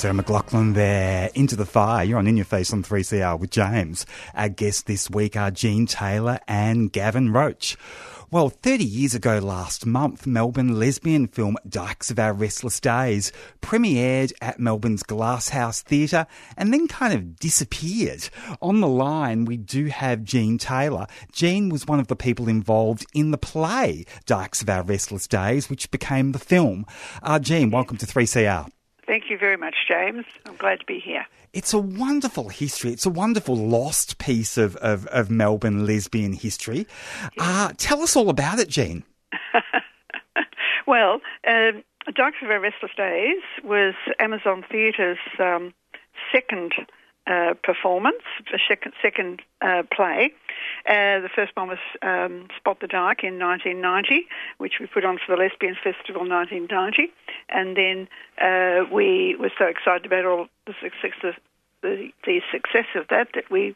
Sarah McLachlan there, Into the Fire. You're on In Your Face on 3CR with James. Our guests this week are Jean Taylor and Gavin Roach. Well, 30 years ago last month, Melbourne lesbian film Dykes of Our Restless Daze premiered at Melbourne's Glasshouse Theatre and then kind of disappeared. On the line, we do have Jean Taylor. Jean was one of the people involved in the play Dykes of Our Restless Daze, which became the film. Uh, Jean, welcome to 3CR. Thank you very much, James. I'm glad to be here. It's a wonderful history. It's a wonderful lost piece of, of, of Melbourne lesbian history. Uh, tell us all about it, Jean. well, um, Dykes of Our Restless Daze was Amazon Theatre's um, second uh, performance, a second, second uh, play. Uh, the first one was um, Spot the Dyke in 1990, which we put on for the Lesbian Festival 1990, and then uh, we were so excited about all the success of the, the success of that that we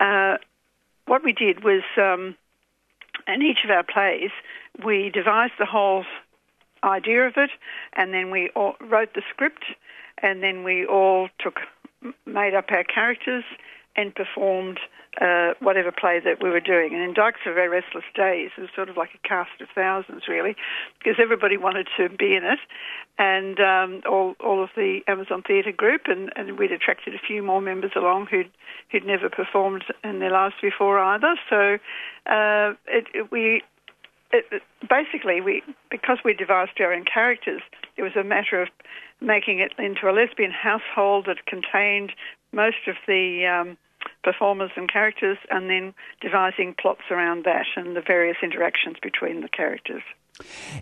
uh, what we did was um, in each of our plays we devised the whole idea of it, and then we wrote the script, and then we all took made up our characters and performed uh, whatever play that we were doing. And in Dykes of Our Restless Daze, it was sort of like a cast of thousands, really, because everybody wanted to be in it, and um, all all of the Amazon Theatre group, and, and we'd attracted a few more members along who'd who'd never performed in their lives before either. So uh, it, it, we. It, basically, we because we devised our own characters, it was a matter of making it into a lesbian household that contained most of the um, performers and characters, and then devising plots around that and the various interactions between the characters.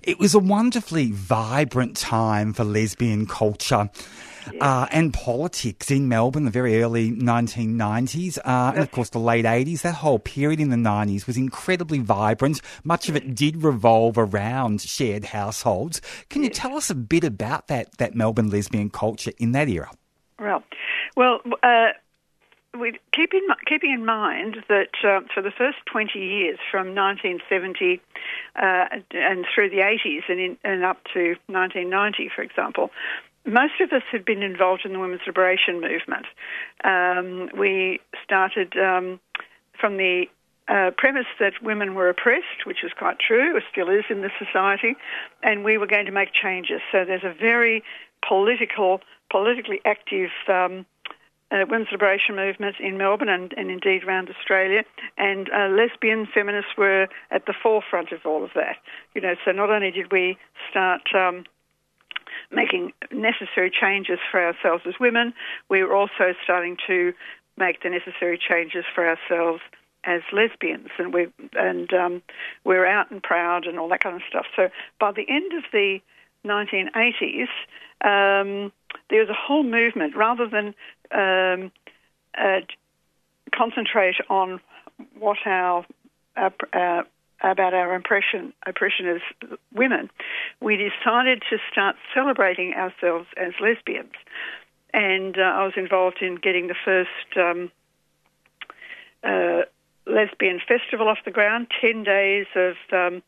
It was a wonderfully vibrant time for lesbian culture. Uh, and politics in Melbourne, the very early 1990s, uh, and of course the late 80s. That whole period in the 90s was incredibly vibrant. Much of it did revolve around shared households. Can you tell us a bit about that, that Melbourne lesbian culture in that era? Well, well, uh, we keep in, keeping in mind that uh, for the first 20 years, from 1970 uh, and through the 80s and, in, and up to 1990, for example, most of us had been involved in the women's liberation movement. Um, we started um, from the uh, premise that women were oppressed, which is quite true, or still is in this society, and we were going to make changes. So there's a very political, politically active um, uh, women's liberation movement in Melbourne and, and indeed around Australia, and uh, lesbian feminists were at the forefront of all of that. You know, so not only did we start um, making necessary changes for ourselves as women, we were also starting to make the necessary changes for ourselves as lesbians, and we and um, we're out and proud and all that kind of stuff. So by the end of the 1980s. Um, there was a whole movement rather than um, uh, concentrate on what our, our uh, about our oppression, oppression as women, we decided to start celebrating ourselves as lesbians. And uh, I was involved in getting the first um, uh, lesbian festival off the ground, 10 days of um,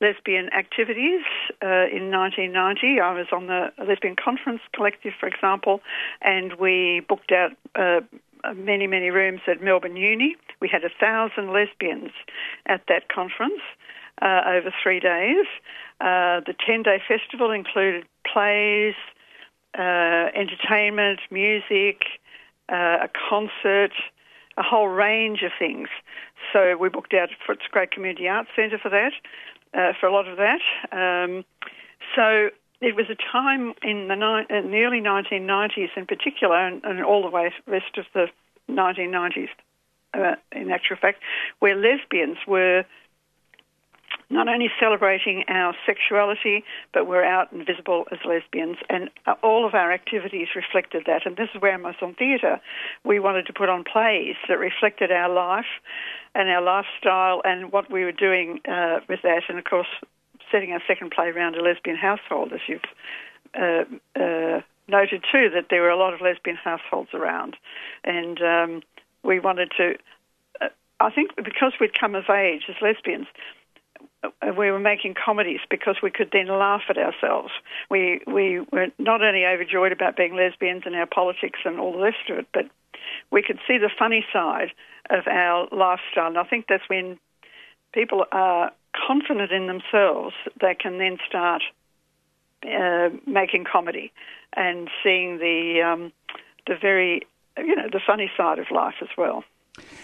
lesbian activities. Uh, in 1990, I was on the Lesbian Conference Collective, for example, and we booked out uh, many, many rooms at Melbourne Uni. We had a thousand lesbians at that conference uh, over three days. Uh, the 10 day festival included plays, uh, entertainment, music, uh, a concert, a whole range of things. So we booked out Footscray Community Arts Centre for that uh, for a lot of that. Um, so it was a time in the, ni- in the early 1990s, in particular, and, and, all the way rest of the 1990s, uh, in actual fact, where lesbians were not only celebrating our sexuality, but we're out and visible as lesbians, and uh, all of our activities reflected that. And this is where Amazon Theatre, we wanted to put on plays that reflected our life and our lifestyle and what we were doing uh, with that. And of course, setting our second play around a lesbian household, as you've uh, uh, noted too, that there were a lot of lesbian households around, and um, we wanted to. Uh, I think because we'd come of age as lesbians, we were making comedies because we could then laugh at ourselves. We we were not only overjoyed about being lesbians and our politics and all the rest of it, but we could see the funny side of our lifestyle. And I think that's when people are confident in themselves, they can then start uh, making comedy and seeing the um, the very you know the funny side of life as well.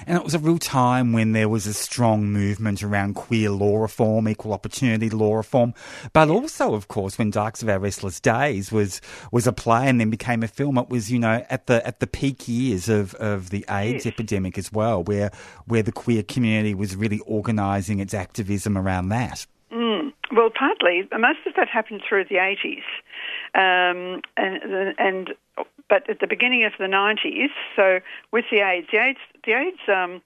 And it was a real time when there was a strong movement around queer law reform, equal opportunity law reform, but also, of course, when Dykes of Our Restless Days was was a play and then became a film. It was, you know, at the at the peak years of, of the AIDS yes. epidemic as well, where where the queer community was really organising its activism around that. Mm. Well, partly, most of that happened through the 80s. Um, and, and but at the beginning of the 90s, so with the AIDS, the AIDS, the AIDS um,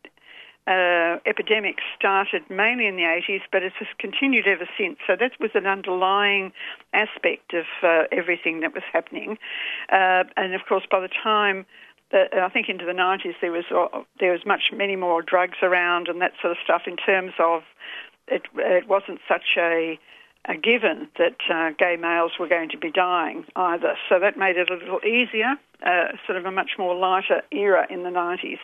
uh, epidemic started mainly in the 80s, but it has continued ever since. So that was an underlying aspect of uh, everything that was happening. Uh, and of course, by the time that I think into the 90s, there was uh, there was much many more drugs around and that sort of stuff. In terms of it, it wasn't such a a given that uh, gay males were going to be dying either. So that made it a little easier, uh, sort of a much more lighter era in the 90s.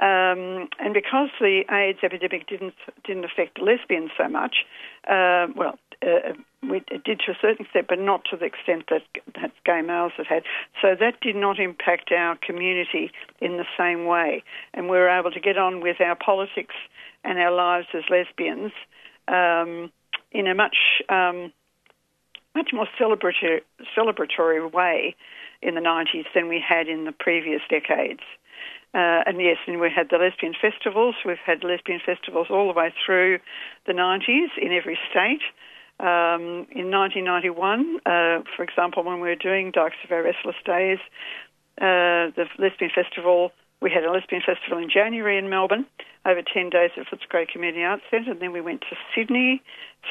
Um, and because the AIDS epidemic didn't didn't affect lesbians so much, uh, well, uh, it did to a certain extent, but not to the extent that, that gay males had had. So that did not impact our community in the same way, and we were able to get on with our politics and our lives as lesbians. Um, in a much um, much more celebratory, celebratory way in the 90s than we had in the previous decades. Uh, and yes, and we had the lesbian festivals. We've had lesbian festivals all the way through the 90s in every state. Um, in 1991, uh, for example, when we were doing Dykes of Our Restless Daze, uh, the lesbian festival, we had a lesbian festival in January in Melbourne, over 10 days at Footscray Community Arts Centre, and then we went to Sydney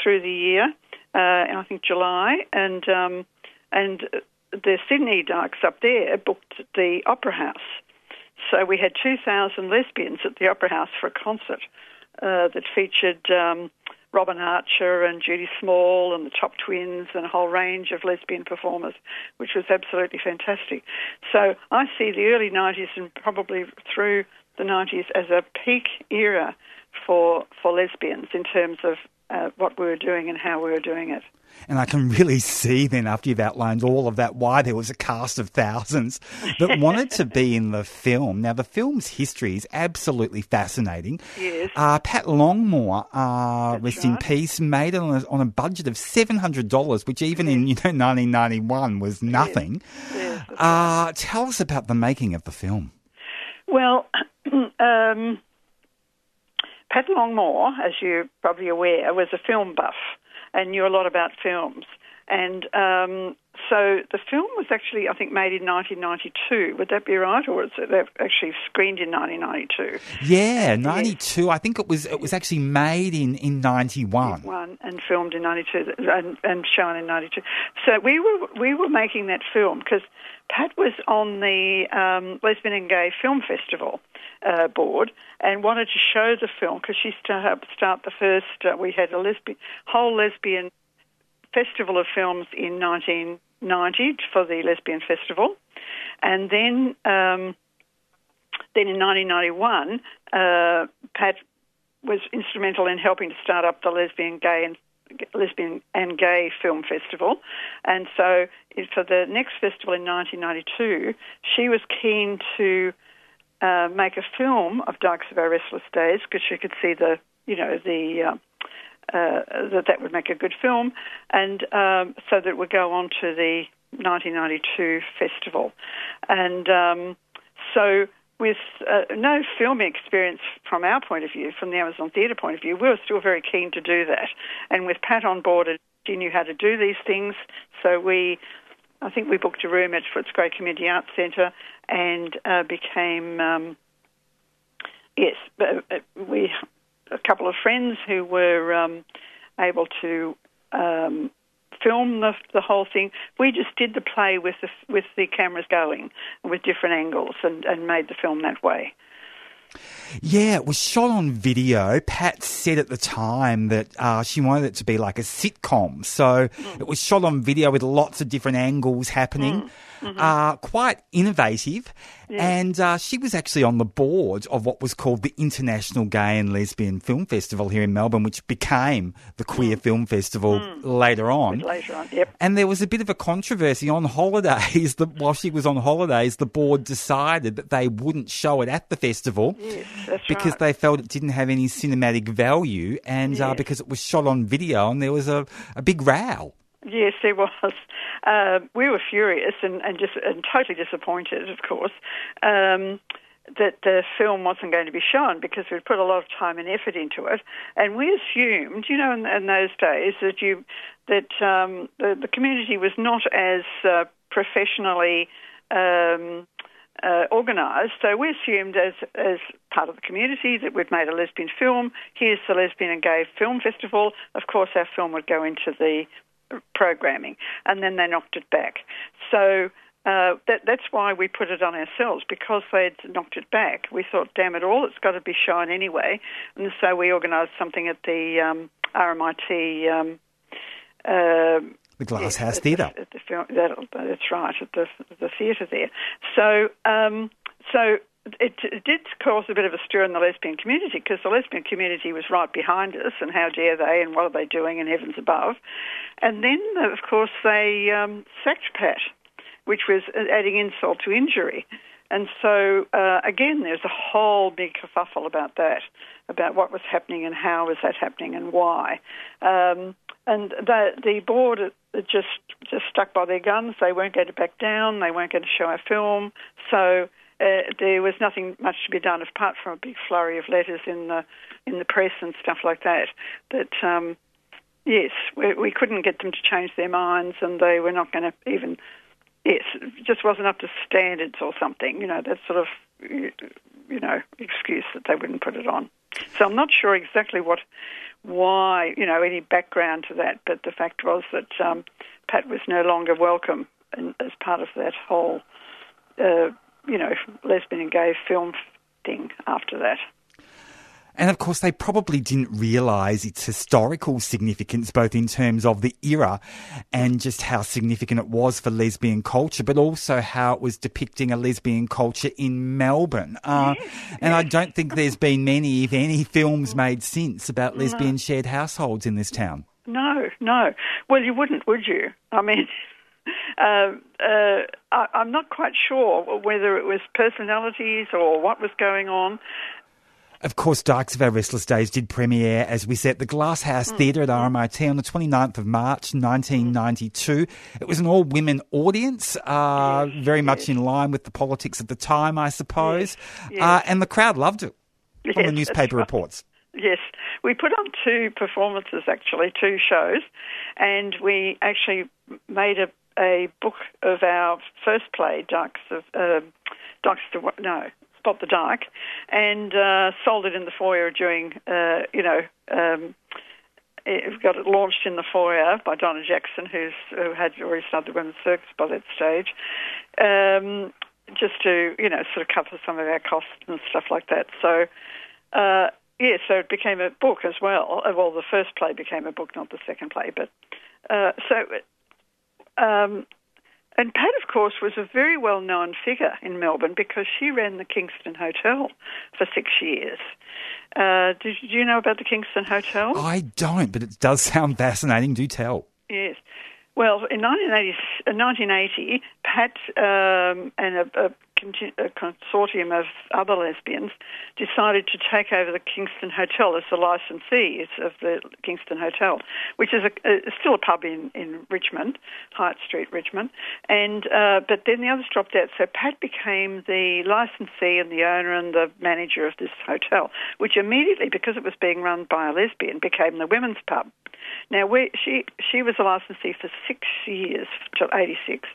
through the year, uh, I think July, and um, and the Sydney Dykes up there booked the Opera House. So we had 2,000 lesbians at the Opera House for a concert uh, that featured um, Robyn Archer and Judy Small and the Topp Twins and a whole range of lesbian performers, which was absolutely fantastic. So I see the early 90s and probably through the 90s as a peak era for for lesbians in terms of uh, what we were doing and how we were doing it. And I can really see then, after you've outlined all of that, why there was a cast of thousands that wanted to be in the film. Now, the film's history is absolutely fascinating. Yes. Uh, Pat Longmore, uh, rest right. in peace, made it on a, on a budget of $700, which even yes. in you know 1991 was nothing. Yes. Yes, uh, tell us about the making of the film. Well, um, Pat Longmore, as you're probably aware, was a film buff and knew a lot about films. And um, so the film was actually, I think, made in 1992. Would that be right, or is it actually screened in 1992? Yeah, 92. Yes. I think it was. It was actually made in in 91. One and filmed in 92 and, and shown in 92. So we were we were making that film because Pat was on the um, Lesbian and Gay Film Festival uh, board and wanted to show the film because she started start the first. Uh, we had a lesbian whole lesbian festival of films in 1990 for the Lesbian Festival, and then um, then in 1991, uh, Pat was instrumental in helping to start up the Lesbian, Gay and Lesbian and Gay Film Festival. And so for the next festival in 1992, she was keen to uh, make a film of Dykes of Our Restless Daze because she could see the, you know, the. Uh, uh, that that would make a good film, and um, so that would go on to the 1992 festival. And um, so with uh, no film experience from our point of view, from the Amazon Theatre point of view, we were still very keen to do that. And with Pat on board, she knew how to do these things. So we, I think we booked a room at Footscray Community Arts Centre and uh, became, um, yes, uh, uh, we, a couple of friends who were um, able to um, film the, the whole thing. We just did the play with the, with the cameras going, with different angles, and, and made the film that way. Yeah, it was shot on video. Pat said at the time that uh, she wanted it to be like a sitcom. So mm. it was shot on video with lots of different angles happening. Mm. Mm-hmm. Uh, quite innovative. And uh, she was actually on the board of what was called the International Gay and Lesbian Film Festival here in Melbourne, which became the Queer mm. Film Festival mm. later on. Later on, yep. And there was a bit of a controversy on holidays. That while she was on holidays, the board decided that they wouldn't show it at the festival yes, because right. they felt it didn't have any cinematic value, and uh, yes. uh, because it was shot on video, and there was a, a big row. Yes, there was. Uh, we were furious and, and just and totally disappointed, of course, um, that the film wasn't going to be shown because we'd put a lot of time and effort into it, and we assumed, you know, in, in those days that you that um, the, the community was not as uh, professionally. Um, uh, organised. So we assumed, as as part of the community, that we'd made a lesbian film. Here's the Lesbian and Gay Film Festival. Of course, our film would go into the programming, and then they knocked it back. So uh, that, that's why we put it on ourselves because they'd knocked it back. We thought, damn it all, it's got to be shown anyway, and so we organised something at the um, RMIT. Um, uh, the Glass House Theatre. The, the, that, that's right, at the, the theatre there. So, um, so it, it, did cause a bit of a stir in the lesbian community because the lesbian community was right behind us, and how dare they, and what are they doing in heavens above? And then, of course, they um, sacked Pat, which was adding insult to injury. And so, uh, again, there's a whole big kerfuffle about that, about what was happening and how was that happening and why. Um, and the, the board just just stuck by their guns. They weren't going to back down. They weren't going to show our film. So uh, there was nothing much to be done apart from a big flurry of letters in the in the press and stuff like that. But um, yes, we, we couldn't get them to change their minds, and they were not going to even. Yes, it just wasn't up to standards or something. You know that sort of you know excuse that they wouldn't put it on. So I'm not sure exactly what why you know any background to that, but the fact was that um, Pat was no longer welcome in, as part of that whole. Uh, you know, lesbian and gay film thing after that. And of course, they probably didn't realise its historical significance, both in terms of the era and just how significant it was for lesbian culture, but also how it was depicting a lesbian culture in Melbourne. Uh, and. I don't think there's been many, if any, films made since about lesbian shared households in this town. No, no. Well, you wouldn't, would you? I mean, uh, uh, I, am not quite sure whether it was personalities or what was going on. Of course, Dykes of Our Restless Daze did premiere, as we said, at the Glass House mm. Theatre at RMIT on the 29th of March 1992. It was an all women audience, uh, yes, very much in line with the politics at the time, I suppose. Yes, yes. Uh, and the crowd loved it from the newspaper right. reports. Yes, we put on two performances actually, two shows, and we actually made a a book of our first play, Dykes of uh, Dykes to no Spot the Dyke, and uh, sold it in the foyer during uh, you know. Um, it got it launched in the foyer by Donna Jackson, who's, who had already started the Women's Circus by that stage, um, just to you know sort of cover some of our costs and stuff like that. So. Uh, yeah, so it became a book as well. Well, the first play became a book, not the second play. But uh, so um, and Pat, of course, was a very well known figure in Melbourne because she ran the Kingston Hotel for six years. Uh, do, do you know about the Kingston Hotel? I don't, but it does sound fascinating. Do tell. Yes. Well, in 1980, 1980 Pat um, and a, a a consortium of other lesbians decided to take over the Kingston Hotel as the licensees of the Kingston Hotel, which is a, a, still a pub in, in Richmond, Highett Street, Richmond. And uh, but then the others dropped out, so Pat became the licensee and the owner and the manager of this hotel, which immediately, because it was being run by a lesbian, became the women's pub. Now, we, she she was a licensee for six years till '86.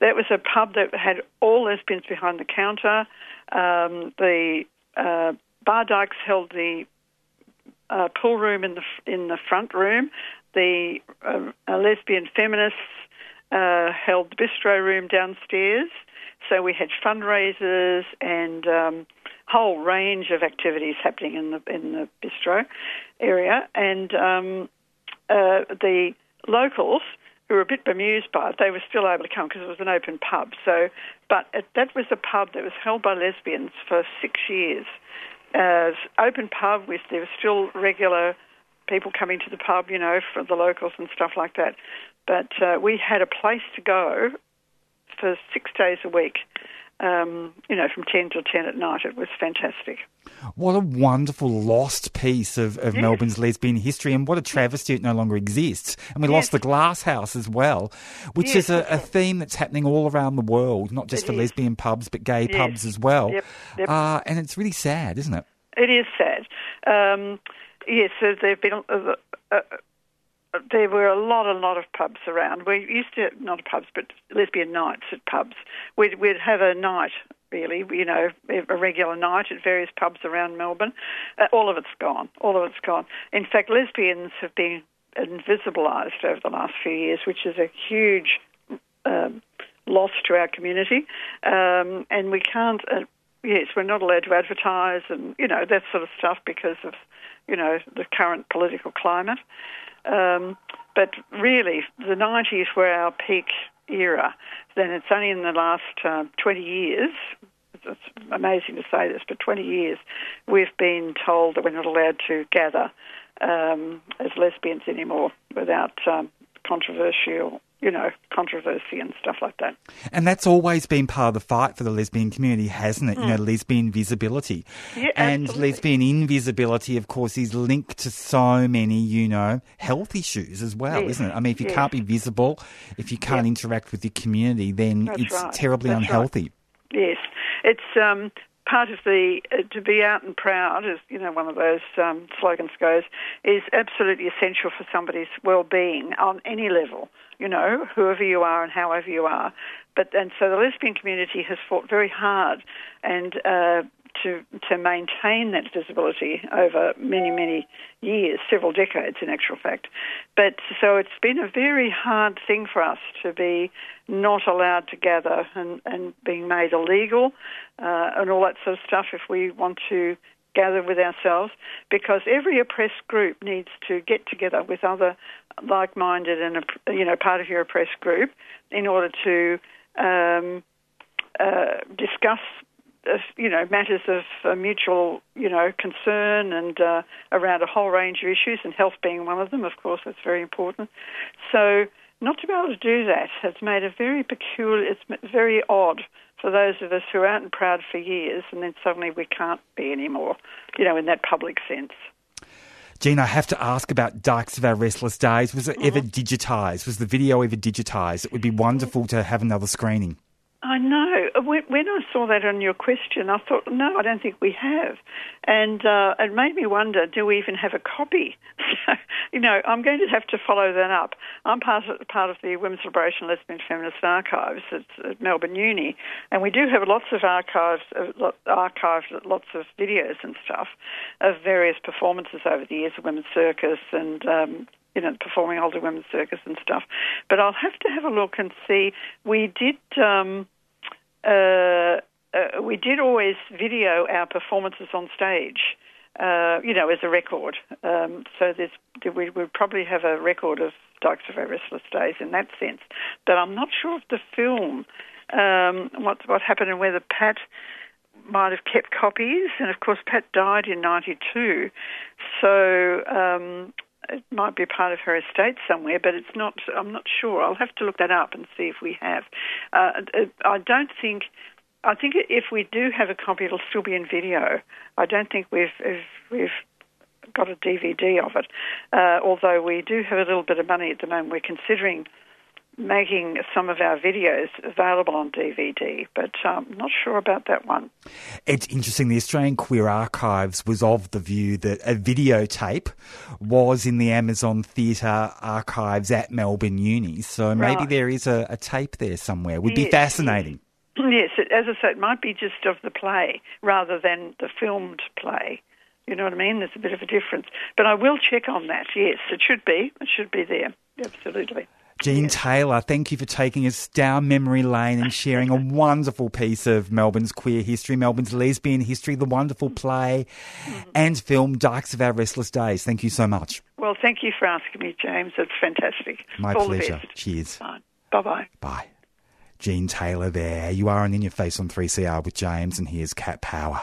That was a pub that had all lesbians behind the counter. Um, the uh, bar dykes held the uh, pool room in the in the front room. The uh, lesbian feminists uh, held the bistro room downstairs. So we had fundraisers and um, whole range of activities happening in the in the bistro area, and um, uh, the locals who were a bit bemused by it, they were still able to come because it was an open pub. So, but it, that was a pub that was held by lesbians for six years. Uh, open pub with there were still regular people coming to the pub, you know, for the locals and stuff like that. But uh, we had a place to go for six days a week um, you know, from 10 till 10 at night. It was fantastic. What a wonderful lost piece of, of yes. Melbourne's lesbian history, and what a travesty it no longer exists. And we yes. lost the Glass House as well, which yes, is a, a, theme that's happening all around the world, not just it for is. lesbian pubs, but gay pubs as well. Yep. Yep. Uh, and it's really sad, isn't it? It is sad. Um, yes, there have been. Uh, uh, there were a lot, a lot of pubs around. We used to not pubs, but lesbian nights at pubs. We'd we'd have a night, really, you know, a regular night at various pubs around Melbourne. Uh, all of it's gone. All of it's gone. In fact, lesbians have been invisibilised over the last few years, which is a huge um, loss to our community. Um, and we can't. Uh, yes, we're not allowed to advertise and you know that sort of stuff because of you know the current political climate. Um, but really, the 90s were our peak era. Then it's only in the last uh, 20 years, it's amazing to say this, but 20 years, we've been told that we're not allowed to gather um, as lesbians anymore without um, controversial you know, controversy and stuff like that. And that's always been part of the fight for the lesbian community, hasn't it? Mm. You know, hmm. lesbian visibility. Yeah, and absolutely. lesbian invisibility, of course, is linked to so many, you know, health issues as well, yes. isn't it? I mean, if you yes. can't be visible, if you can't interact with your community, then that's it's right. terribly that's unhealthy. Right. Yes. It's um, part of the uh, to be out and proud, as you know, one of those um, slogans goes, is absolutely essential for somebody's well-being on any level. You know, whoever you are and however you are. But and so the lesbian community has fought very hard and uh, to to maintain that visibility over many many years, several decades in actual fact. But so it's been a very hard thing for us to be not allowed to gather and, and being made illegal uh, and all that sort of stuff if we want to gather with ourselves because every oppressed group needs to get together with other like-minded and you know part of your oppressed group in order to um, uh, discuss you know matters of uh, mutual you know concern and uh, around a whole range of issues and health being one of them of course that's very important so not to be able to do that has made a very peculiar it's very odd for those of us who are out and proud for years and then suddenly we can't be anymore you know in that public sense Jean, I have to ask about Dykes of Our Restless Daze. Was it mm-hmm. ever digitised? Was the video ever digitised? It would be wonderful to have another screening. I know. When, when, I saw that on your question, I thought, no, I don't think we have. And uh, it made me wonder, do we even have a copy? So, you know, I'm going to have to follow that up. I'm part of, part of the Women's Liberation Lesbian Feminist Archives at, Melbourne Uni, and we do have lots of archives, uh, archived lots of videos and stuff of various performances over the years of Women's Circus and um, you know, performing older women's circus and stuff. But I'll have to have a look and see. We did. Um, uh, uh, we did always video our performances on stage, uh, you know, as a record. Um, so there's, we would probably have a record of Dykes of Our Restless Daze in that sense. But I'm not sure of the film, um, what, what happened and whether Pat might have kept copies. And of course, Pat died in 92. So um, it might be part of her estate somewhere, but it's not. I'm not sure. I'll have to look that up and see if we have. Uh, I don't think. I think if we do have a copy, it'll still be in video. I don't think we've we've got a DVD of it. Uh, although we do have a little bit of money at the moment, we're considering making some of our videos available on DVD, but I'm um, not sure about that one. It's interesting. The Australian Queer Archives was of the view that a videotape was in the Amazon Theatre archives at Melbourne Uni, so maybe right. there is a, a, tape there somewhere. It Would be fascinating. Yes, as I said, it might be just of the play rather than the filmed play. You know what I mean? There's a bit of a difference. But I will check on that, yes. It should be. It should be there. Absolutely. Jean yes. Taylor, thank you for taking us down memory lane and sharing a wonderful piece of Melbourne's queer history, Melbourne's lesbian history, the wonderful play mm-hmm. and film Dykes of Our Restless Daze. Thank you so much. Well, thank you for asking me, James. It's fantastic. My All pleasure. Cheers. Bye bye. Bye. Jean Taylor there. You are on In Your Face on 3CR with James, and here's Cat Power.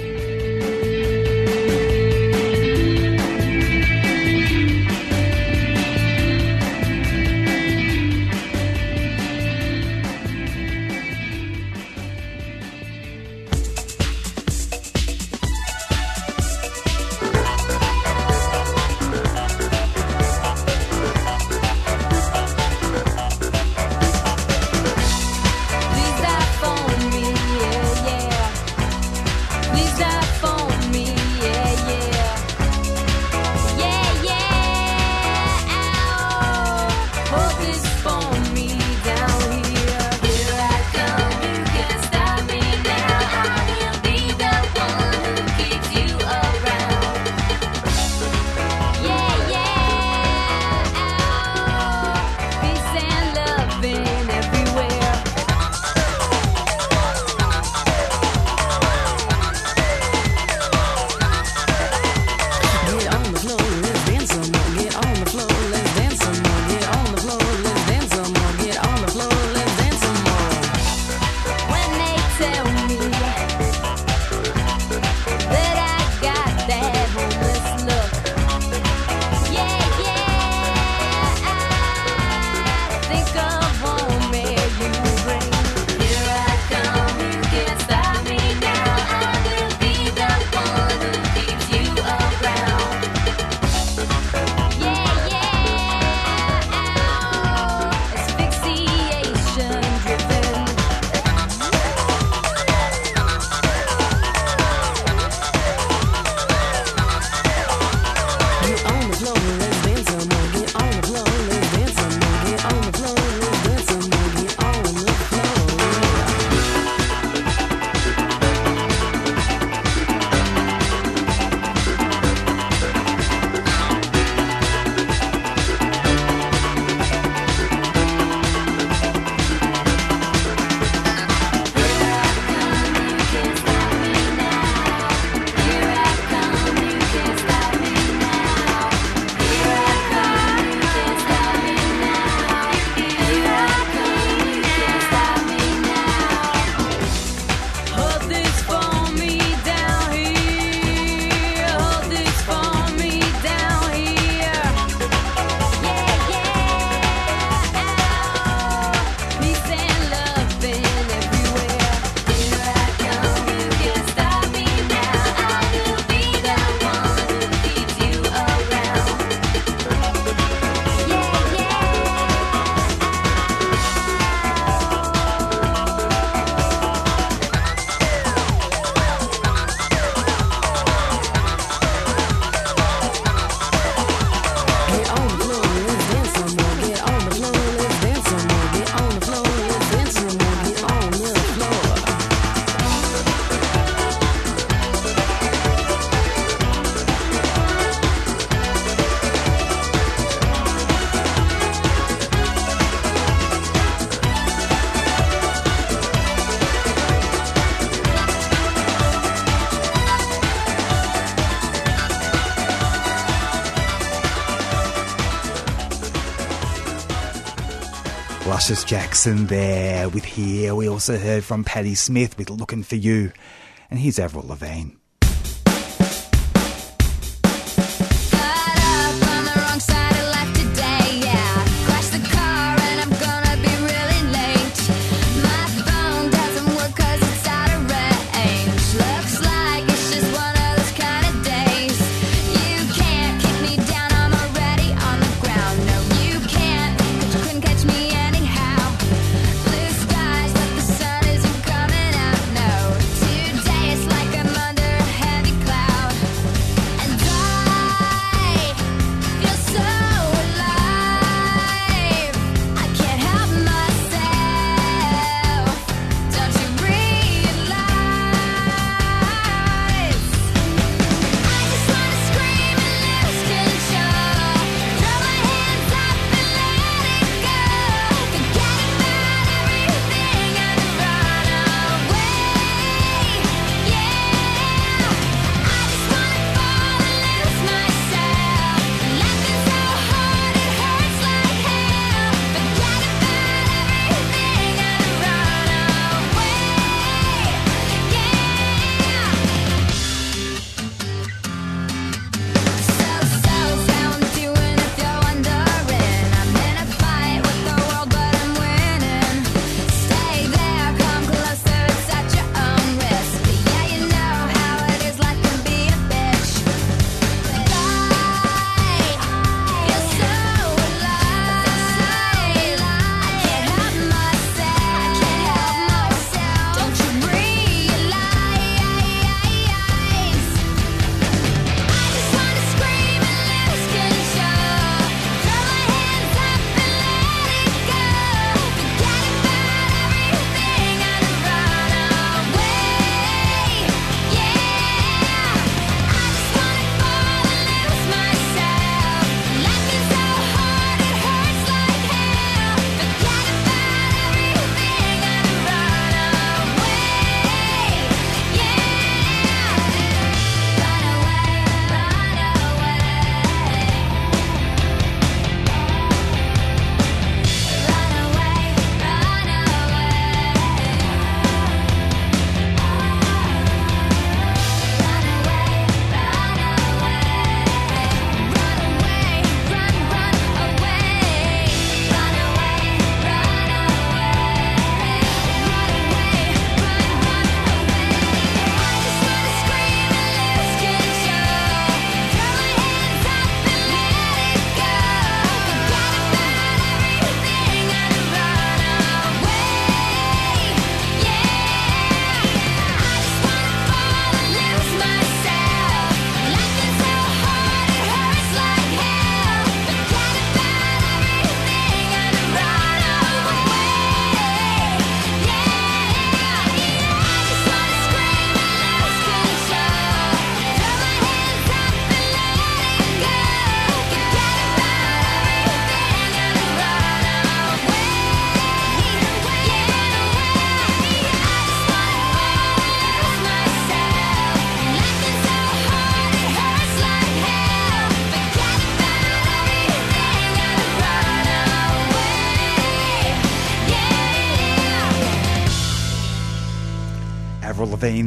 Luscious Jackson there with Here. We also heard from Patti Smith with Looking for You. And here's Avril Lavigne.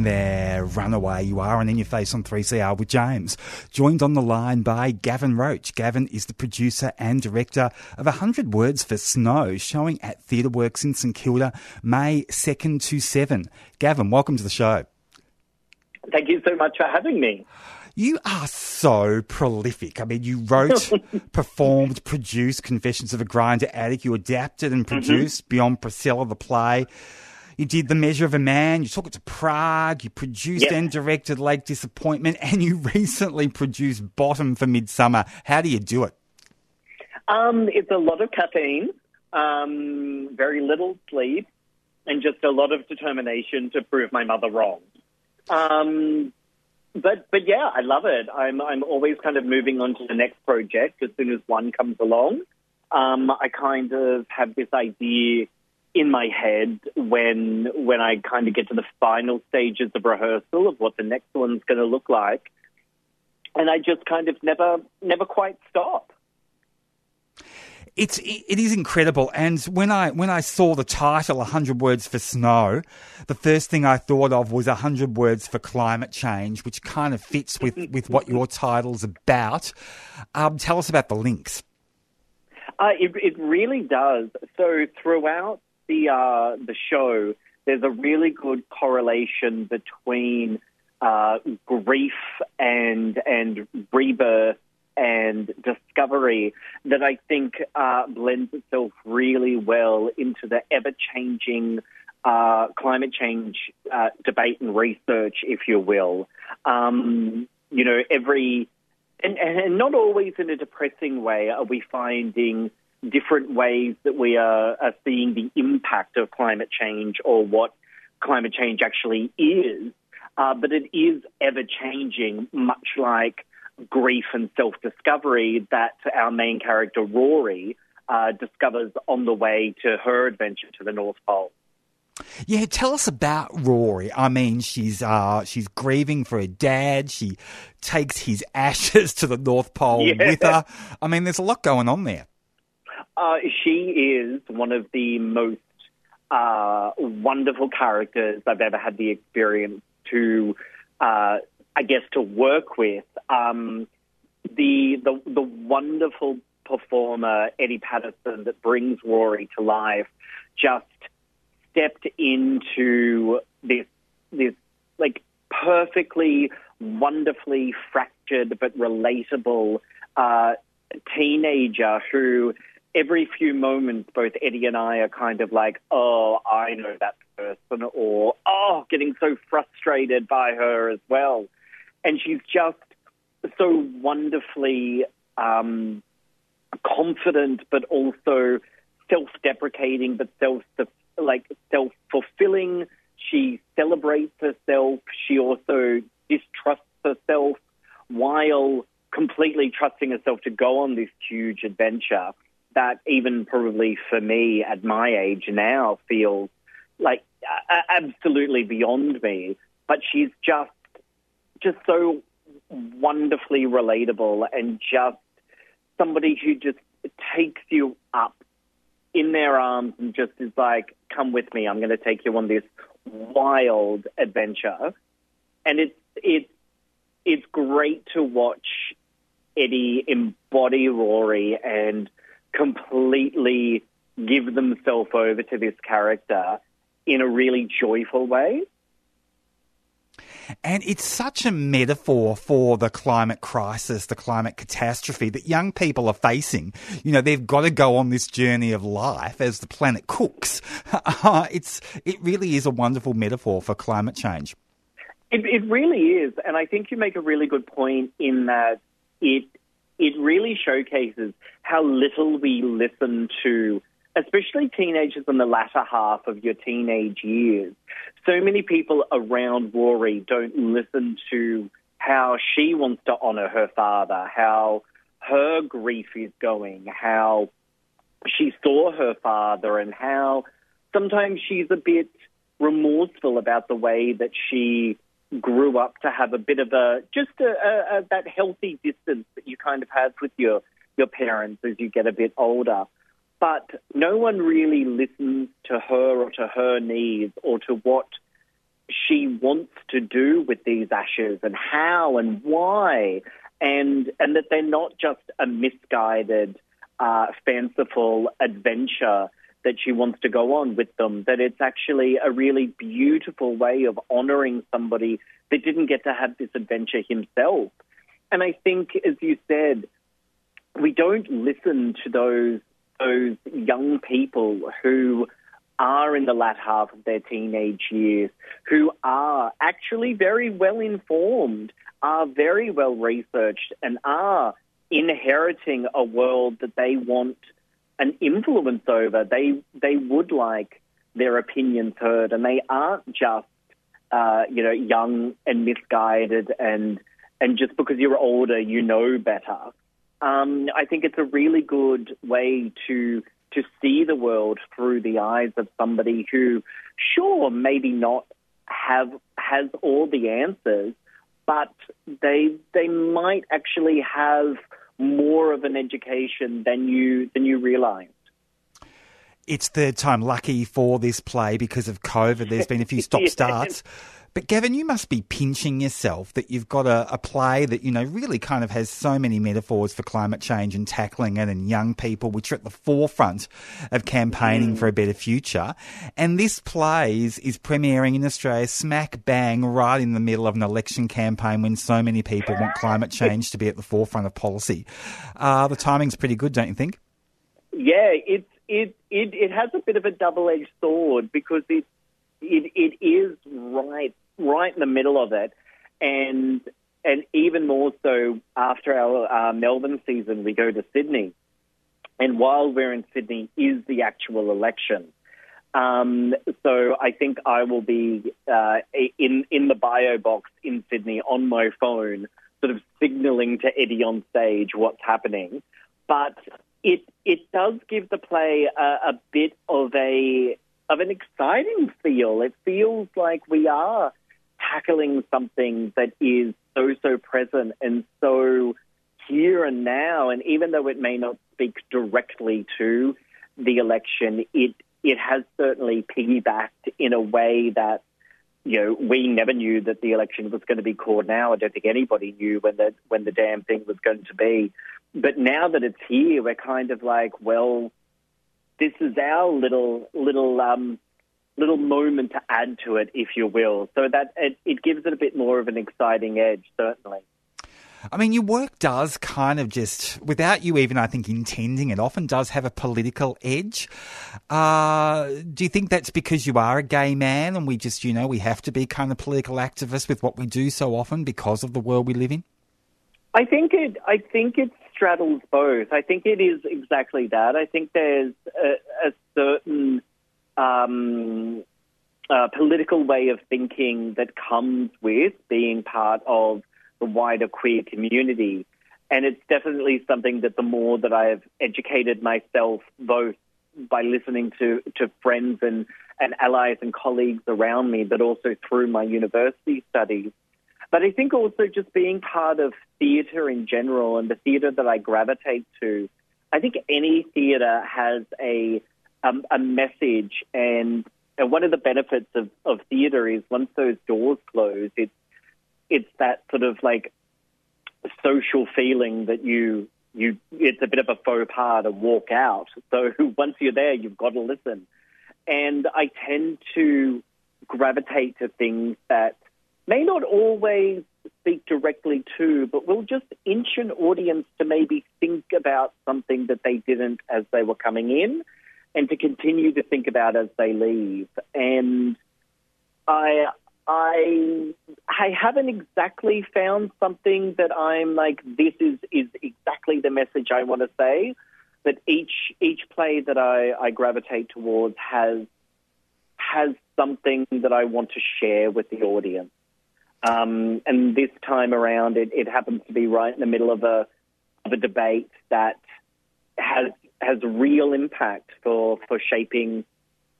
There, Runaway. You are on In Your Face on 3CR with James. Joined on the line by Gavin Roach. Gavin is the producer and director of 100 Words for Snow, showing at Theatre Works in St Kilda, May 2nd to 7. Gavin, welcome to the show. Thank you so much for having me. You are so prolific. I mean, you wrote, performed, produced Confessions of a Grindr Addict. You adapted and produced mm-hmm. Beyond Priscilla, the play. You did The Measure of a Man. You took it to Prague. You produced Yep. and directed Lake Disappointment. And you recently produced Bottom for Midsummer. How do you do it? Um, it's a lot of caffeine, um, very little sleep, and just a lot of determination to prove my mother wrong. Um, but but yeah, I love it. I'm I'm always kind of moving on to the next project as soon as one comes along. Um, I kind of have this idea in my head when when I kind of get to the final stages of rehearsal of what the next one's going to look like, and I just kind of never never quite stop. It's it is incredible, and when I when I saw the title, hundred words for snow, the first thing I thought of was hundred words for climate change, which kind of fits with with what your title's about. Um, tell us about the links. Uh, it, it really does. So throughout the uh, the show, there's a really good correlation between uh, grief and and rebirth and discovery that I think uh, blends itself really well into the ever changing uh, climate change uh, debate and research, if you will. Um, you know, every and, and not always in a depressing way are we finding different ways that we are, are seeing the impact of climate change or what climate change actually is. Uh, but it is ever changing, much like grief and self discovery that our main character, Rory, uh, discovers on the way to her adventure to the North Pole. Yeah, tell us about Rory. I mean, she's uh, she's grieving for her dad. She takes his ashes to the North Pole Yeah. with her. I mean, there's a lot going on there. Uh, she is one of the most uh, wonderful characters I've ever had the experience to, uh, I guess, to work with. Um, the, the the wonderful performer Eddie Patterson that brings Rory to life just stepped into this this like perfectly, wonderfully fractured but relatable uh, teenager who every few moments both Eddie and I are kind of like, oh, I know that person, or oh, getting so frustrated by her as well. And she's just so wonderfully um, confident, but also self-deprecating, but self like self-fulfilling. She celebrates herself. She also distrusts herself while completely trusting herself to go on this huge adventure that even probably for me at my age now feels like uh, absolutely beyond me. But she's just just so wonderfully relatable and just somebody who just takes you up in their arms and just is like, "Come with me. I'm going to take you on this wild adventure." And it's it's it's great to watch Eddie embody Rory and completely give themselves over to this character in a really joyful way. And it's such a metaphor for the climate crisis, the climate catastrophe that young people are facing. You know, they've got to go on this journey of life as the planet cooks. It's, it really is a wonderful metaphor for climate change. It, it really is, and I think you make a really good point in that it it really showcases how little we listen to, especially teenagers in the latter half of your teenage years. So many people around Rory don't listen to how she wants to honour her father, how her grief is going, how she saw her father, and how sometimes she's a bit remorseful about the way that she grew up to have a bit of a just a, a, a that healthy distance that you kind of have with your your parents as you get a bit older. But no one really listens to her or to her needs or to what she wants to do with these ashes and how and why, and and that they're not just a misguided, uh, fanciful adventure that she wants to go on with them. That it's actually a really beautiful way of honouring somebody that didn't get to have this adventure himself. And I think, as you said, we don't listen to those those young people who are in the latter half of their teenage years, who are actually very well informed, are very well researched, and are inheriting a world that they want an influence over. They they would like their opinions heard, and they aren't just uh, you know young and misguided, and and just because you're older, you know better. Um, I think it's a really good way to to see the world through the eyes of somebody who, sure, maybe not have has all the answers, but they they might actually have more of an education than you than you realise. It's third time lucky for this play because of COVID. There's been a few stop starts. But Gavin, you must be pinching yourself that you've got a, a, play that, you know, really kind of has so many metaphors for climate change and tackling it and young people, which are at the forefront of campaigning mm. for a better future. And this play is, is premiering in Australia smack bang right in the middle of an election campaign when so many people want climate change to be at the forefront of policy. Uh, the timing's pretty good, don't you think? Yeah, it's it, it it has a bit of a double edged sword because it it it is right right in the middle of it, and and even more so after our uh, Melbourne season, we go to Sydney, and while we're in Sydney, is the actual election. Um, so I think I will be uh, in in the bio box in Sydney on my phone, sort of signalling to Eddie on stage what's happening. But it it does give the play a, a bit of a of an exciting feel. It feels like we are tackling something that is so so present and so here and now. And even though it may not speak directly to the election, it it has certainly piggybacked in a way that you know we never knew that the election was going to be called. Now I don't think anybody knew when the when the damn thing was going to be but now that it's here, we're kind of like, well, this is our little little um, little moment to add to it, if you will. So that it, it gives it a bit more of an exciting edge, certainly. I mean, your work does kind of just, without you even, I think, intending it, often does have a political edge. Uh, do you think that's because you are a gay man and we just, you know, we have to be kind of political activists with what we do so often because of the world we live in? I think it. I think it's straddles both. I think it is exactly that. I think there's a, a certain um, uh, political way of thinking that comes with being part of the wider queer community. And it's definitely something that the more that I have educated myself, both by listening to, to friends and, and allies and colleagues around me, but also through my university studies, but I think also just being part of theatre in general and the theatre that I gravitate to, I think any theatre has a um, a message, and, and one of the benefits of, of theatre is once those doors close, it's it's that sort of like social feeling that you you it's a bit of a faux pas to walk out. So once you're there, you've got to listen, and I tend to gravitate to things that may not always speak directly to, but will just inch an audience to maybe think about something that they didn't as they were coming in and to continue to think about as they leave. And I I I haven't exactly found something that I'm like this is is exactly the message I want to say. But each each play that I, I gravitate towards has has something that I want to share with the audience. Um, and this time around, it, it, happens to be right in the middle of a of a debate that has has real impact for for shaping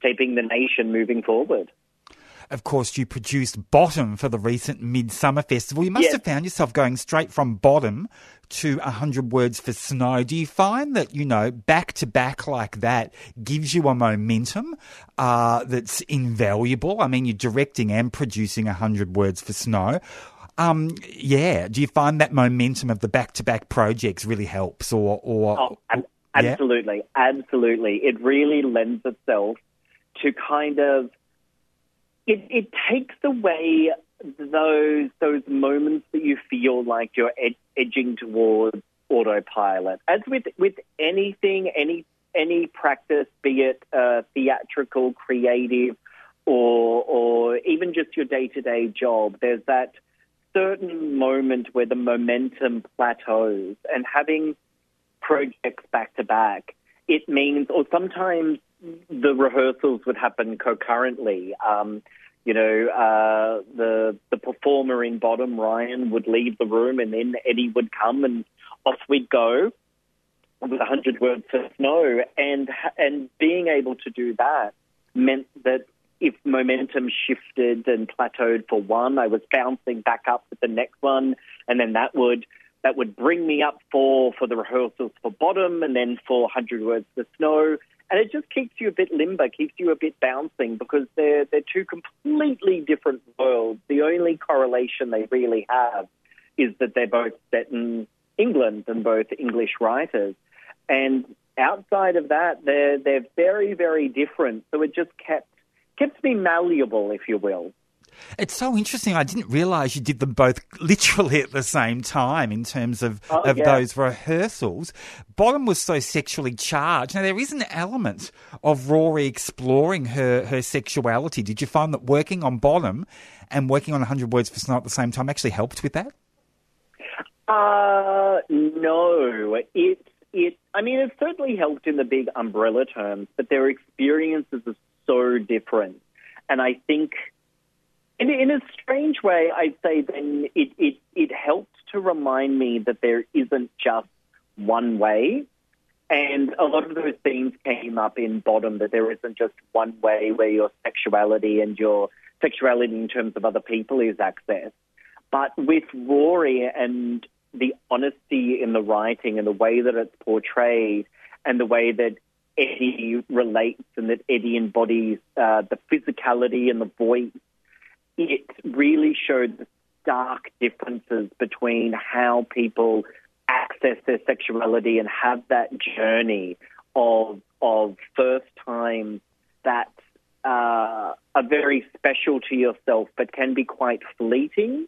shaping the nation moving forward. Of course, you produced Bottom for the recent Midsummer Festival. You must yes. have found yourself going straight from Bottom to 100 Words for Snow. Do you find that, you know, back to back like that gives you a momentum uh, that's invaluable? I mean, you're directing and producing 100 Words for Snow. Um, yeah. Do you find that momentum of the back to back projects really helps or, or, oh, absolutely. Yeah? Absolutely. It really lends itself to kind of it, it takes away those those moments that you feel like you're ed- edging towards autopilot. As with with anything, any any practice, be it uh, theatrical, creative, or or even just your day to day job, there's that certain moment where the momentum plateaus, and having projects back to back, it means, or sometimes the rehearsals would happen concurrently. Um, you know, uh, the the performer in bottom, Ryan, would leave the room, and then Eddie would come, and off we'd go with a hundred words of snow, and and being able to do that meant that if momentum shifted and plateaued for one, I was bouncing back up with the next one, and then that would that would bring me up for, for the rehearsals for Bottom and then for 100 Words for Snow. And it just keeps you a bit limber, keeps you a bit bouncing because they're, they're two completely different worlds. The only correlation they really have is that they're both set in England and both English writers. And outside of that, they're, they're very, very different. So it just kept, kept me malleable, if you will. It's so interesting. I didn't realise you did them both literally at the same time in terms of, Oh, of yeah. those rehearsals. Bottom was so sexually charged. Now, there is an element of Rory exploring her, her sexuality. Did you find that working on Bottom and working on 100 Words for Snow at the same time actually helped with that? Uh, no. It, it, I mean, it certainly helped in the big umbrella terms, but their experiences are so different. And I think, in, in a strange way, I'd say then it, it, it helped to remind me that there isn't just one way. And a lot of those themes came up in Bottom that there isn't just one way where your sexuality and your sexuality in terms of other people is accessed. But with Rory and the honesty in the writing and the way that it's portrayed and the way that Eddie relates and that Eddie embodies uh, the physicality and the voice, it really showed the stark differences between how people access their sexuality and have that journey of of first time that uh, are very special to yourself but can be quite fleeting.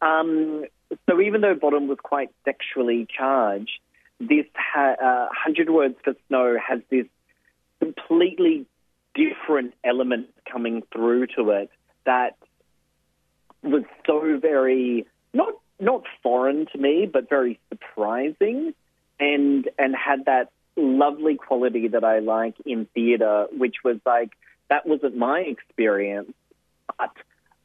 Um, so even though Bottom was quite sexually charged, this ha- uh, Hundred Words for Snow has this completely different element coming through to it that was so very not not foreign to me, but very surprising, and and had that lovely quality that I like in theatre, which was like that wasn't my experience, but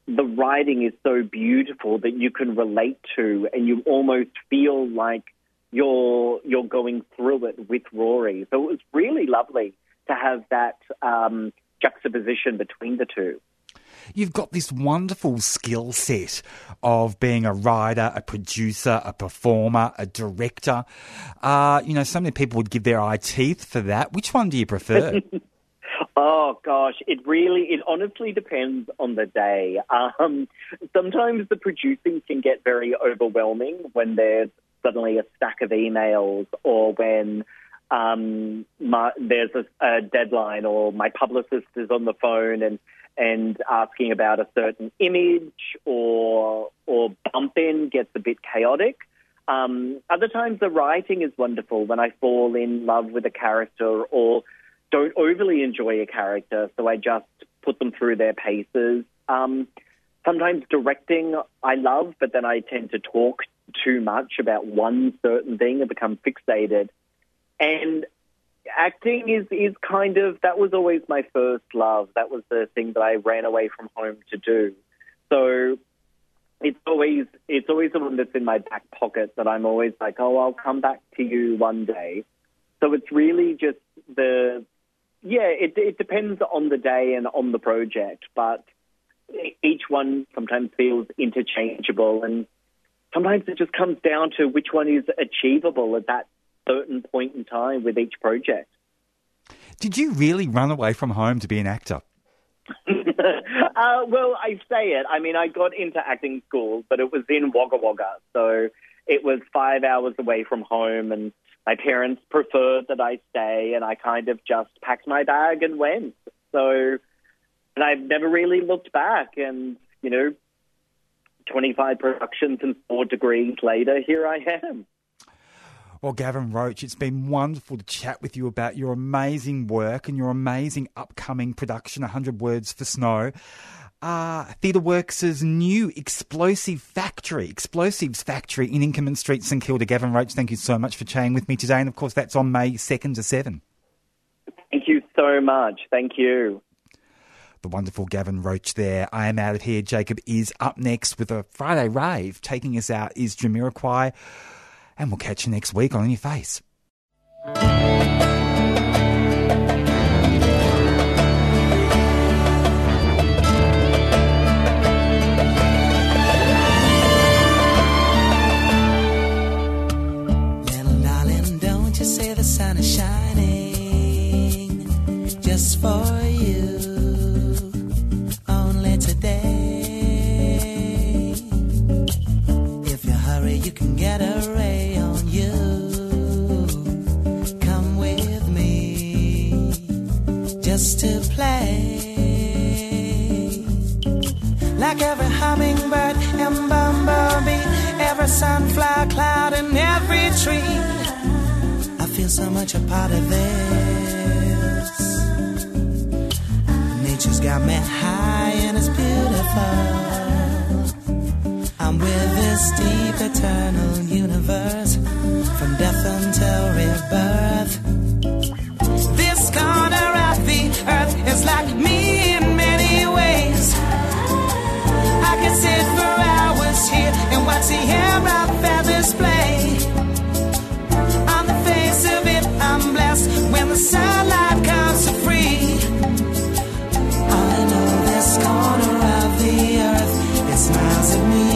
the writing is so beautiful that you can relate to, and you almost feel like you're you're going through it with Rory. So it was really lovely to have that um, juxtaposition between the two. You've got this wonderful skill set of being a writer, a producer, a performer, a director. Uh, you know, so many people would give their eye teeth for that. Which one do you prefer? Oh gosh, it really, it honestly depends on the day. Um, sometimes the producing can get very overwhelming when there's suddenly a stack of emails or when um, my, there's a, a deadline or my publicist is on the phone and and asking about a certain image or or bump in gets a bit chaotic. Um, other times the writing is wonderful when I fall in love with a character or don't overly enjoy a character, so I just put them through their paces. Um, sometimes directing I love, but then I tend to talk too much about one certain thing and become fixated. And acting is is kind of that was always my first love. That was the thing that I ran away from home to do. So it's always it's always the one that's in my back pocket that I'm always like, oh, I'll come back to you one day. So it's really just the yeah, it, it depends on the day and on the project, but each one sometimes feels interchangeable, and sometimes it just comes down to which one is achievable at that certain point in time with each project. Did you really run away from home to be an actor? uh, well, I say it. I mean, I got into acting school, but it was in Wagga Wagga, so it was five hours away from home, and my parents preferred that I stay, and I kind of just packed my bag and went. So, and I've never really looked back, and you know, 25 productions and four degrees later, here I am. Well, Gavin Roach, it's been wonderful to chat with you about your amazing work and your amazing upcoming production, 100 Words for Snow. Uh, Theatre Works' new explosive factory, explosives factory in Inkerman Street, St Kilda. Gavin Roach, thank you so much for chatting with me today. And of course, that's on May 2nd to 7. Thank you so much. Thank you. The wonderful Gavin Roach there. I am out of here. Jacob is up next with a Friday rave. Taking us out is Jamiroquai and we'll catch you next week on Your Face. sun is shining just for you only today. If you hurry, you can get around. Hummingbird and bumblebee, every sunflower cloud and every tree. I feel so much a part of this. Nature's got me high and it's beautiful. I'm with this deep eternal universe from death until rebirth. This corner of the earth is like me sit for hours here and watch the air of feathers play. On the face of it, I'm blessed when the sunlight comes so free. I know this corner of the earth, it smiles at me.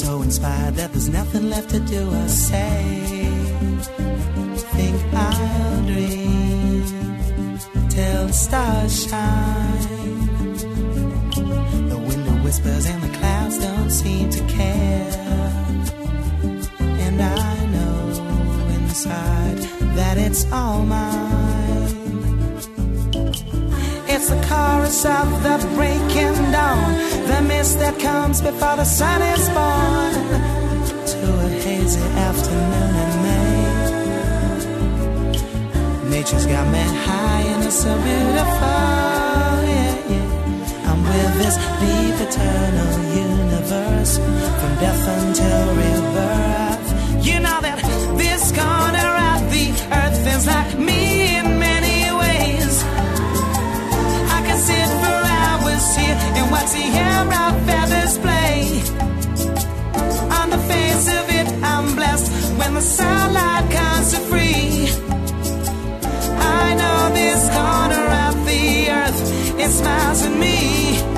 So inspired that there's nothing left to do or say. Think I'll dream till the stars shine. And the clouds don't seem to care. And I know inside that it's all mine. It's the chorus of the breaking dawn, the mist that comes before the sun is born. To a hazy afternoon in May. Nature's got me high and it's so beautiful. This deep eternal universe from death until rebirth. You know that this corner of the earth is like me in many ways. I can sit for hours here and watch the air of feathers play. On the face of it, I'm blessed when the sunlight comes to free. I know this corner of the earth, it smiles at me.